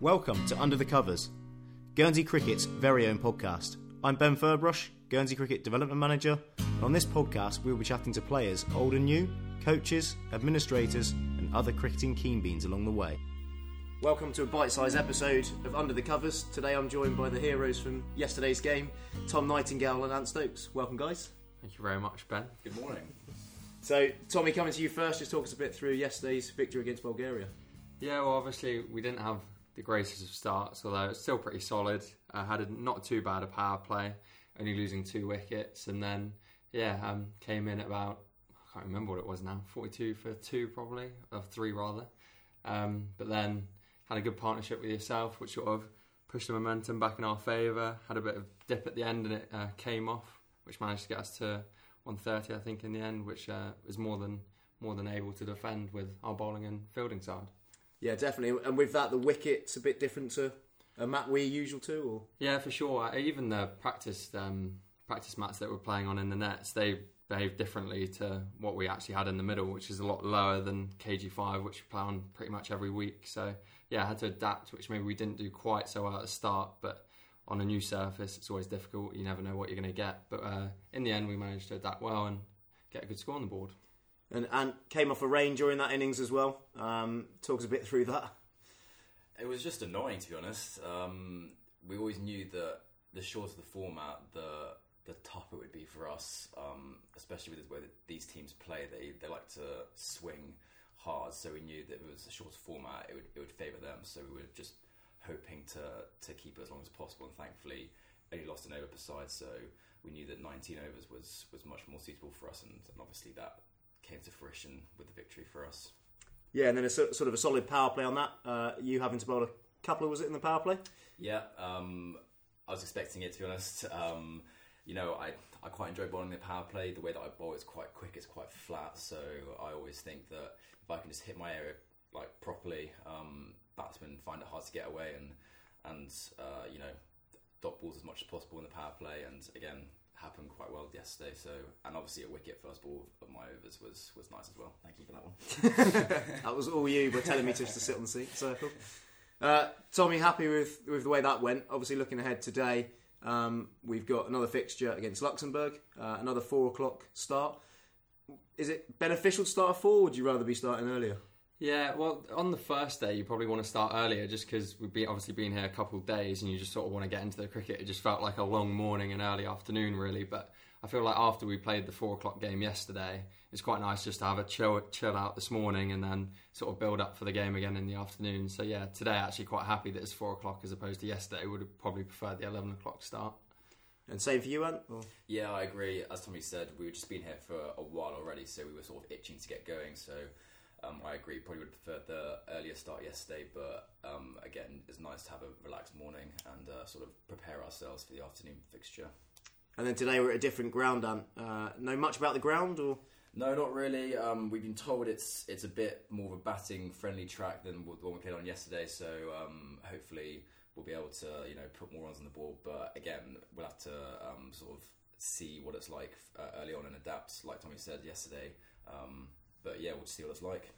Welcome to Under the Covers, Guernsey Cricket's very own podcast. I'm Ben Ferbrache, Guernsey Cricket Development Manager, and on this podcast we'll be chatting to players old and new, coaches, administrators, and other cricketing keen beans along the way. Welcome to a bite sized episode of Under the Covers. Today I'm joined by the heroes from yesterday's game, Tom Nightingale and Ant Stokes. Welcome, guys. Thank you very much, Ben. Good morning. So, Tommy, coming to you first, just talk us a bit through yesterday's victory against Bulgaria. Yeah, well, obviously we didn't have the greatest of starts, although it's still pretty solid. I had a, not too bad a power play, only losing two wickets, and then yeah, um, came in at about I can't remember what it was now, forty-two for two probably, or three rather. Um, but then had a good partnership with yourself, which sort of pushed the momentum back in our favour. Had a bit of dip at the end, and it uh, came off, which managed to get us to 130, I think, in the end, which uh, was more than more than able to defend with our bowling and fielding side. Yeah, definitely. And with that, the wicket's a bit different to a mat we're usual to, or Yeah, for sure. Even the practice um, practice mats that we're playing on in the nets, they behave differently to what we actually had in the middle, which is a lot lower than KG5, which we play on pretty much every week. So yeah, I had to adapt, which maybe we didn't do quite so well at the start, but on a new surface, it's always difficult. You never know what you're going to get. But uh, in the end, we managed to adapt well and get a good score on the board. And and came off a rain during that innings as well. Um, talk us a bit through that. It was just annoying to be honest. Um, we always knew that the shorter the format, the the tougher it would be for us, um, especially with the way that these teams play. They they like to swing hard, so we knew that if it was a shorter format, it would it would favour them. So we were just hoping to to keep it as long as possible, and thankfully only lost an over per side. So we knew that 19 overs was was much more suitable for us, and, and obviously that came to fruition with the victory for us. Yeah, and then a sort of a solid power play on that. Uh, you having to bowl a couple, was it in the power play? Yeah, um, I was expecting it to be honest. Um, you know, I, I quite enjoy bowling the power play. The way that I bowl is quite quick, it's quite flat. So I always think that if I can just hit my area like properly, um, batsmen find it hard to get away and and uh, you know dot balls as much as possible in the power play. And again, happened quite well yesterday. So and obviously a wicket first ball of my overs was was nice as well. Thank you for that one. That was all you were telling me just to sit on the seat circle. Uh, Tommy, happy with with the way that went. Obviously, looking ahead today, um, we've got another fixture against Luxembourg, uh, another four o'clock start. Is it beneficial to start at four? Or would you rather be starting earlier? Yeah, well, on the first day, you probably want to start earlier just because we've been, obviously been here a couple of days and you just sort of want to get into the cricket. It just felt like a long morning and early afternoon, really. But I feel like after we played the four o'clock game yesterday, it's quite nice just to have a chill, chill out this morning and then sort of build up for the game again in the afternoon. So, yeah, today actually quite happy that it's four o'clock as opposed to yesterday. Would have probably preferred the 11 o'clock start. And same for you, Ant? Or- Yeah, I agree. As Tommy said, we have just been here for a while already, so we were sort of itching to get going. So um, I agree. Probably would preferred the earlier start yesterday, but um, again, it's nice to have a relaxed morning and uh, sort of prepare ourselves for the afternoon fixture. And then today we're at a different ground, Ant. Uh, know much about the ground, or No, not really. Um, we've been told it's it's a bit more of a batting friendly track than the one we played on yesterday. So um, hopefully we'll be able to you know put more runs on the board. But again, we'll have to um, sort of see what it's like uh, early on and adapt, like Tommy said yesterday. Um, but yeah, we'll just see what it's like.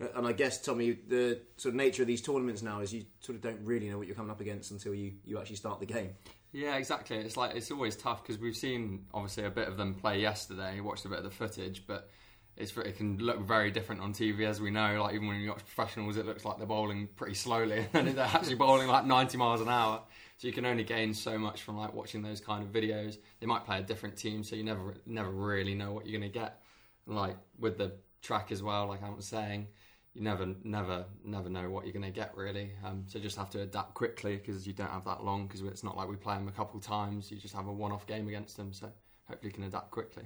Uh, And I guess, Tommy, the sort of nature of these tournaments now is you sort of don't really know what you're coming up against until you, you actually start the game. Yeah, exactly. It's like it's always tough because we've seen obviously a bit of them play yesterday. Watched a bit of the footage, but it's it can look very different on TV as we know. Like even when you watch professionals, it looks like they're bowling pretty slowly, and they're actually bowling like 90 miles an hour. So you can only gain so much from like watching those kind of videos. They might play a different team, so you never never really know what you're going to get. Like with the track as well, like I was saying, you never, never, never know what you're going to get really. Um, so just have to adapt quickly because you don't have that long. Because it's not like we play them a couple times. You just have a one-off game against them. So hopefully you can adapt quickly.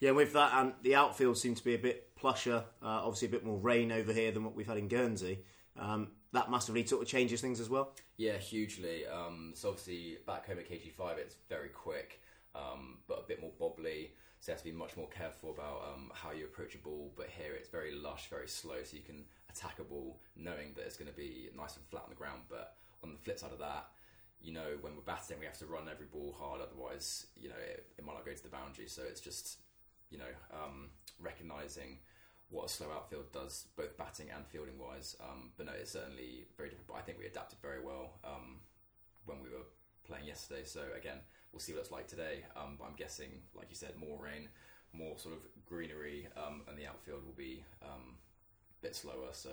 Yeah, with that, and the outfield seems to be a bit plusher. Uh, obviously, a bit more rain over here than what we've had in Guernsey. Um, that massively sort of changes things as well. Yeah, hugely. Um, so obviously back home at KG5, it's very quick, um, but a bit more bobbly. So you have to be much more careful about um, how you approach a ball. But here it's very lush, very slow, so you can attack a ball knowing that it's going to be nice and flat on the ground. But on the flip side of that, you know, when we're batting, we have to run every ball hard. Otherwise, you know, it, it might not go to the boundary. So it's just, you know, um, recognizing what a slow outfield does, both batting and fielding wise. Um, but no, it's certainly very different. But I think we adapted very well um, when we were playing yesterday. So again, we'll see what it's like today. Um, but I'm guessing, like you said, more rain, more sort of greenery, um, and the outfield will be um, a bit slower. So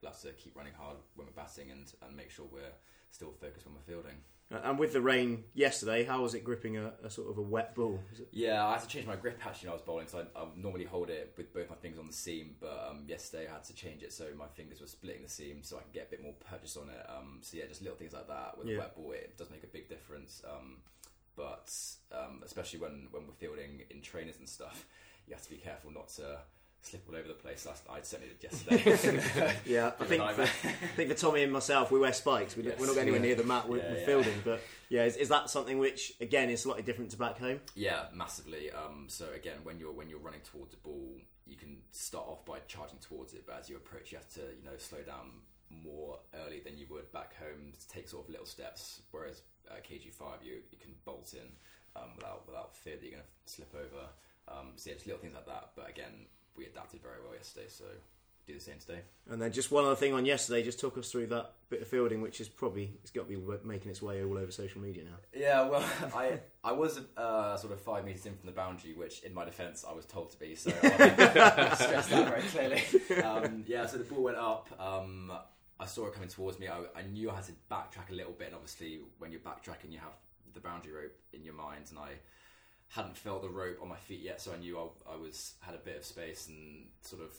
we'll have to keep running hard when we're batting and, and make sure we're still focused when we're fielding. Uh, And with the rain yesterday, how was it gripping a, a sort of a wet ball? Yeah, I had to change my grip actually when I was bowling. So I, I normally hold it with both my fingers on the seam, but um, yesterday I had to change it so my fingers were splitting the seam, so I can get a bit more purchase on it. Um, so yeah, just little things like that with Yeah. a wet ball, it does make a big difference. Um, but um, especially when when we're fielding in trainers and stuff, you have to be careful not to slip all over the place. That's, I certainly did yesterday. Yeah, I think for. I think for Tommy and myself, we wear spikes. We, Yes. We're not anywhere Yeah. near the mat with, Yeah, with yeah. fielding. But yeah, is, is that something which again is slightly different to back home? Yeah, massively. Um, so again, when you're when you're running towards a ball, you can start off by charging towards it, but as you approach, you have to you know slow down more early than you would back home. to Take sort of little steps, whereas uh, KG five you you can bolt in um, without without fear that you're going to slip over. Um, so yeah, just little things like that. But again, we adapted very well yesterday, so do the same today. And then just one other thing on yesterday, just talk us through that bit of fielding, which is probably it's got to be making its way all over social media now. Yeah, well, I I was uh, sort of five meters in from the boundary, which, in my defence, I was told to be. So I'll stress that very clearly. Um, yeah, so the ball went up. Um, I saw it coming towards me. I, I knew I had to backtrack a little bit, and obviously, when you're backtracking, you have the boundary rope in your mind, and I hadn't felt the rope on my feet yet, so I knew I, I was had a bit of space and sort of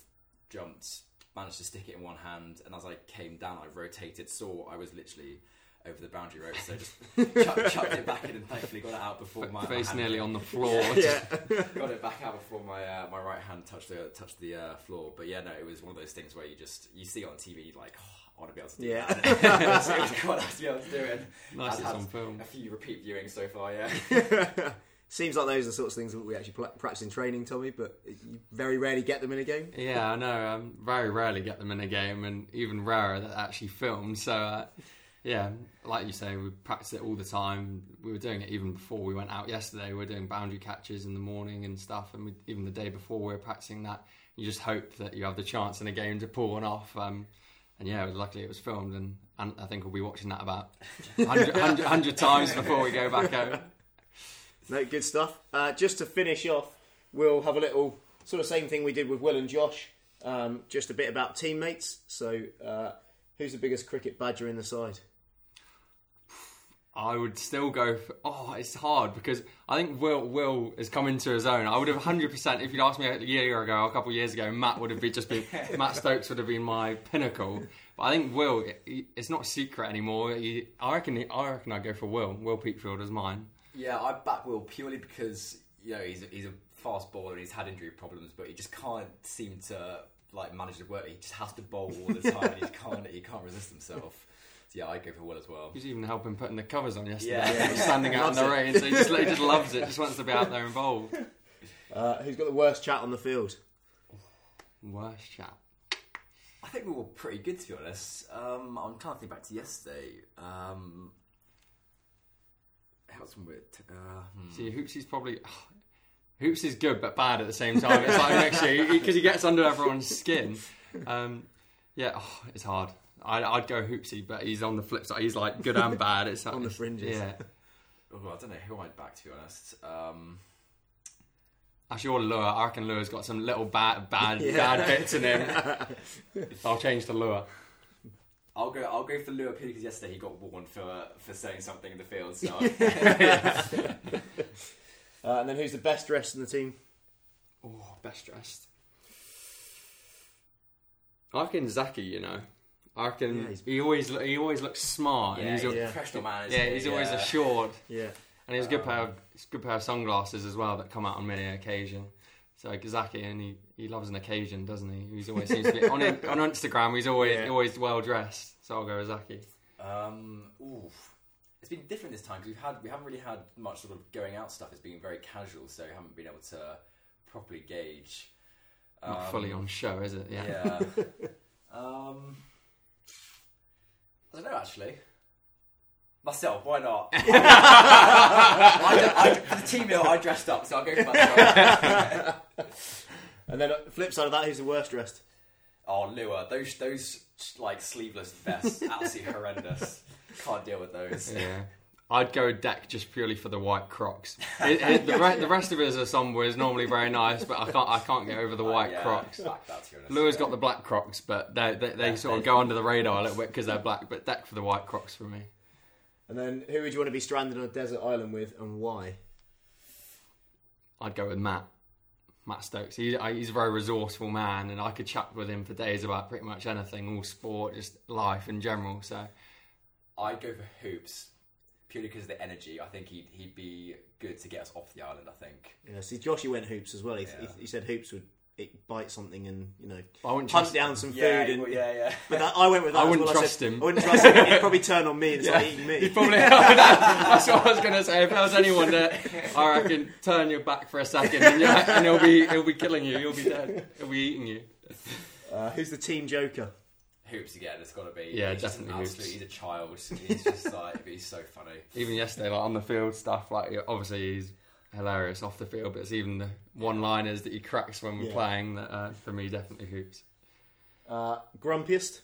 jumped, managed to stick it in one hand, and as I came down, I rotated, saw I was literally over the boundary rope, so I just chucked, chucked it back in and thankfully got it out before my Face my nearly on the floor. yeah, got it back out before my uh, my right hand touched the touched the uh, floor. But yeah, no, it was one of those things where you just you see it on TV, you're like, oh, I want to be able to do Yeah. that. so it was quite nice to be able to do it. Nice I've it's had on film. A few repeat viewings so far, yeah. Seems like those are the sorts of things that we actually practice in training, Tommy. But you very rarely get them in a game. Yeah, I know. Um, very rarely get them in a game, and even rarer that actually filmed. So, uh, yeah, like you say, we practice it all the time. We were doing it even before we went out yesterday. We were doing boundary catches in the morning and stuff, and we, even the day before we were practicing that. You just hope that you have the chance in a game to pull one off. Um, and yeah, luckily it was filmed, and, and I think we'll be watching that about 100, 100, 100 times before we go back home. No, good stuff. Uh, just to finish off, we'll have a little sort of same thing we did with Will and Josh. Um, just a bit about teammates. So, uh, who's the biggest cricket badger in the side? I would still go for. Oh, it's hard because I think Will Will has come into his own. I would have hundred percent if you'd asked me a year ago, a couple of years ago, Matt would have been just been Matt Stokes would have been my pinnacle. But I think Will, he- it's not a secret anymore. He, I reckon. I reckon I would go for Will. Will Peatfield is mine. Yeah, I back Will purely because you know he's a, he's a fast bowler and he's had injury problems, but he just can't seem to like manage the work. He just has to bowl all the time, and he can't he can't resist himself. So yeah, I go for Will as well. He's even helping putting the covers on yesterday. Yeah. He was standing out in the it. rain, so he just he just loves it. Just wants to be out there involved. Uh, who's got the worst chat on the field? Worst chat. I think we were pretty good to be honest. Um, I'm trying to think back to yesterday. Um, how's some weird? Uh, hmm. See, Hoopsy's probably. Hoops is good but bad at the same time. It's like next year because he gets under everyone's skin. Um, yeah, oh, it's hard. I'd, I'd go Hoopsy, but he's on the flip side. He's like good and bad. It's like, On the fringes. Yeah, Oh, I don't know who I'd back to be honest. Um, actually, or Lure. I reckon Lure's got some little bad, bad, Yeah. bad bits in him. I'll change to Lure. I'll go. I'll go for Lua purely because yesterday he got warned for for saying something in the field. So Uh, and then who's the best dressed in the team? Oh, best dressed. I reckon Zaki. You know, I reckon Yeah, he always lo- he always looks smart. yeah, and he's he's, a yeah. professional man. yeah, isn't he? he's always Yeah. assured. Yeah. And he has a good pair of it's a good pair of sunglasses as well that come out on many occasion. So Gazaki and he, he loves an occasion, doesn't he? He's always seems to be on on Instagram. He's always Yeah. always well dressed. So I'll go with Zaki. Um, oof. It's been different this time because we've had we haven't really had much sort of going out stuff. It's been very casual, so we haven't been able to properly gauge. Not Um, fully on show, is it? Yeah. Yeah. um, I don't know actually. Myself, why not? I, I, for the team meal, I dressed up, so I'll go for myself. And then uh, flip side of that, who's the worst dressed? Oh, Lua, those those like sleeveless vests, absolutely horrendous. Can't deal with those. Yeah. I'd go deck just purely for the white Crocs. It, it, the, re- the rest of it as a somber is normally very nice, but I can't I can't get over the white yeah, Crocs. back that, to be honest. Lewis got the black Crocs, but they they, they Yeah, sort of go under the radar a little bit because they're black. But deck for the white Crocs for me. And then who would you want to be stranded on a desert island with, and why? I'd go with Matt. Matt Stokes. He, he's a very resourceful man, and I could chat with him for days about pretty much anything, all sport, just life in general. So I'd go for hoops purely because of the energy. I think he'd he'd be good to get us off the island. I think. Yeah, see, Joshy went hoops as well. He, Yeah. he, he said hoops would it bite something and you know I hunt trust down some food. Yeah, and, yeah, yeah. But that, I went with that. I wouldn't well. trust said, him. I wouldn't trust him. He'd probably turn on me and start eating me. He'd probably. that's what I was going to say. If there was anyone that I reckon turn your back for a second and, you and he'll be he'll be killing you. He'll be dead. He'll be eating you. Uh, who's the team joker? Hoops again. It's got to be. Yeah, he's just definitely absolute- He's a child. He's just like he's so funny. Even yesterday, like on the field stuff, like obviously he's hilarious off the field, but it's even the one-liners that he cracks when we're Yeah. playing that uh, for me definitely hoops. Uh, grumpiest?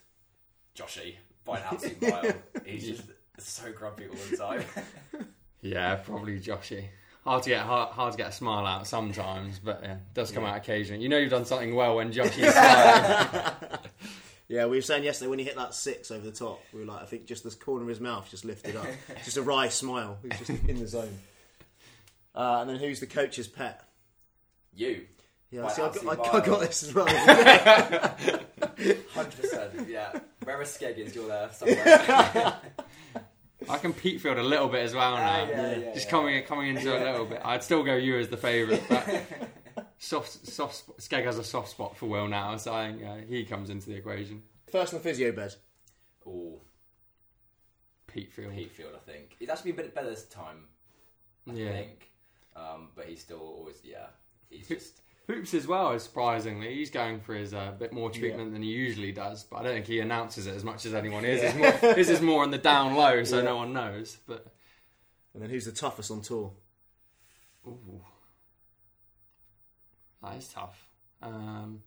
Joshy by an absolute mile. He's just so grumpy all the time. Yeah, probably Joshy. Hard to get hard, hard to get a smile out sometimes, but yeah, it does come out occasionally. You know you've done something well when Joshy's smiling. Yeah, we were saying yesterday when he hit that six over the top, we were like, I think just this corner of his mouth just lifted up, just a wry smile. He was just in the zone. Uh, and then who's the coach's pet? you. Yeah, By see, I got, I, I got this as well. Hundred percent. Yeah. Wherever Skeg is, you're there somewhere. I can peak field a little bit as well now. Ah, yeah, yeah, Just yeah. coming coming into it a little bit. I'd still go you as the favourite, but soft soft Skeg has a soft spot for Will now, so I think uh, he comes into the equation. First on the physio bed. Ooh, Peak field. Peatfield, I think. He's actually been a bit better this time, I Yeah. think. Um, but he's still always, yeah. He's just. Hoops as well, as surprisingly. He's going for his uh, bit more treatment than he usually does, but I don't think he announces it as much as anyone is. It's more, his is more on the down low, so Yeah. no one knows. But And then who's the toughest on tour? ooh, that is tough. Um,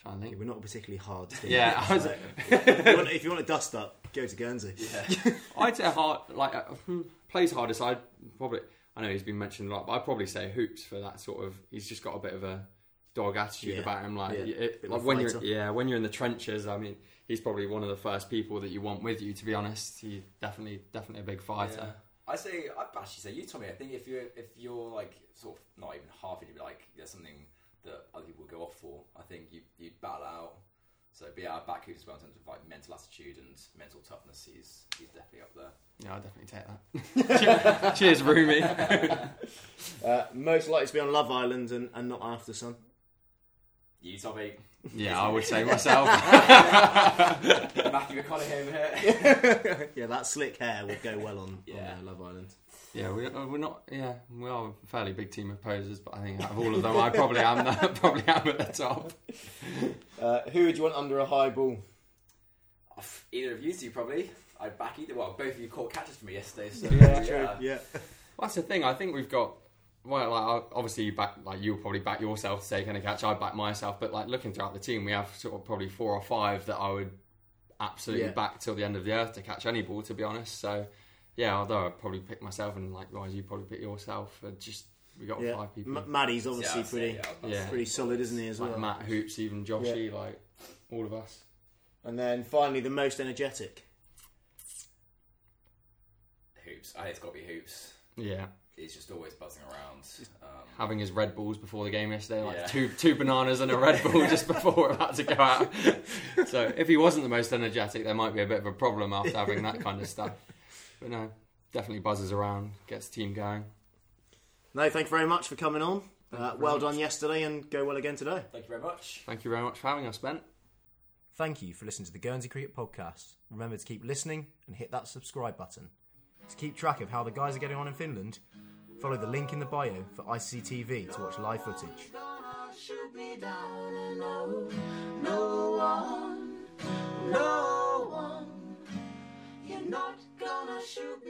trying to Yeah, think. we're not a particularly hard team. Yeah, I was- So, if, you want, if you want to dust up, go to Guernsey. Yeah. I'd say hard, like uh, hmm, plays hardest. I'd probably. I know he's been mentioned a lot, but I'd probably say hoops for that sort of. He's just got a bit of a dog attitude Yeah, about him. Like, yeah, it- like when you're, yeah, when you're in the trenches. I mean, he's probably one of the first people that you want with you. To be honest, he's definitely, definitely a big fighter. I say, I'd actually say you, Tommy. I think if you're if you're like sort of not even half it, you'd be like there's something that other people would go off for. I think you you'd battle out. So, but yeah, back hoops as well in terms of like mental attitude and mental toughness. He's he's definitely up there. Yeah, I'll definitely take that. Cheers, Roomy. Uh, most likely to be on Love Island and, and not After Sun. You, Tommy, Yeah, I would say myself. Matthew McConaughey over here. yeah, that slick hair would go well on, Yeah. on uh, Love Island. Yeah, we, uh, we're not. Yeah, we are a fairly big team of posers, but I think out of all of them, I probably am. The, probably am at the top. Uh, who would you want under a high ball? Either of you two probably. I'd back either. Well, both of you caught catches for me yesterday. So Yeah, true. Yeah. Well, that's the thing. I think we've got. Well, like obviously, you back like you'll probably back yourself to take any catch. I back myself, but like looking throughout the team, we have sort of probably four or five that I would absolutely Yeah. back till the end of the earth to catch any ball. To be honest, so yeah. Although I'd probably pick myself, and likewise, you probably pick yourself. Uh, just we got yeah. five people. M- Maddie's obviously I'd pretty yeah, I was about to Yeah. pretty solid, isn't he, as like well? Matt Hoops, even Joshy, like all of us. And then finally, the most energetic. Hoops. I think it's got to be hoops. Yeah, He's just always buzzing around. Um, having his Red Bulls before the game yesterday, like Yeah. two two bananas and a Red Bull just before we're about to go out. so if he wasn't the most energetic, there might be a bit of a problem after having that kind of stuff. But no, definitely buzzes around, gets the team going. No, thank you very much for coming on. Uh, well done yesterday and go well again today. thank you very much. Thank you very much for having us, Ben. Thank you for listening to the Guernsey Cricket Podcast. Remember to keep listening and hit that subscribe button. To keep track of how the guys are getting on in Finland, follow the link in the bio for ICTV to watch live footage. shoot me down and no, no one, no shoot.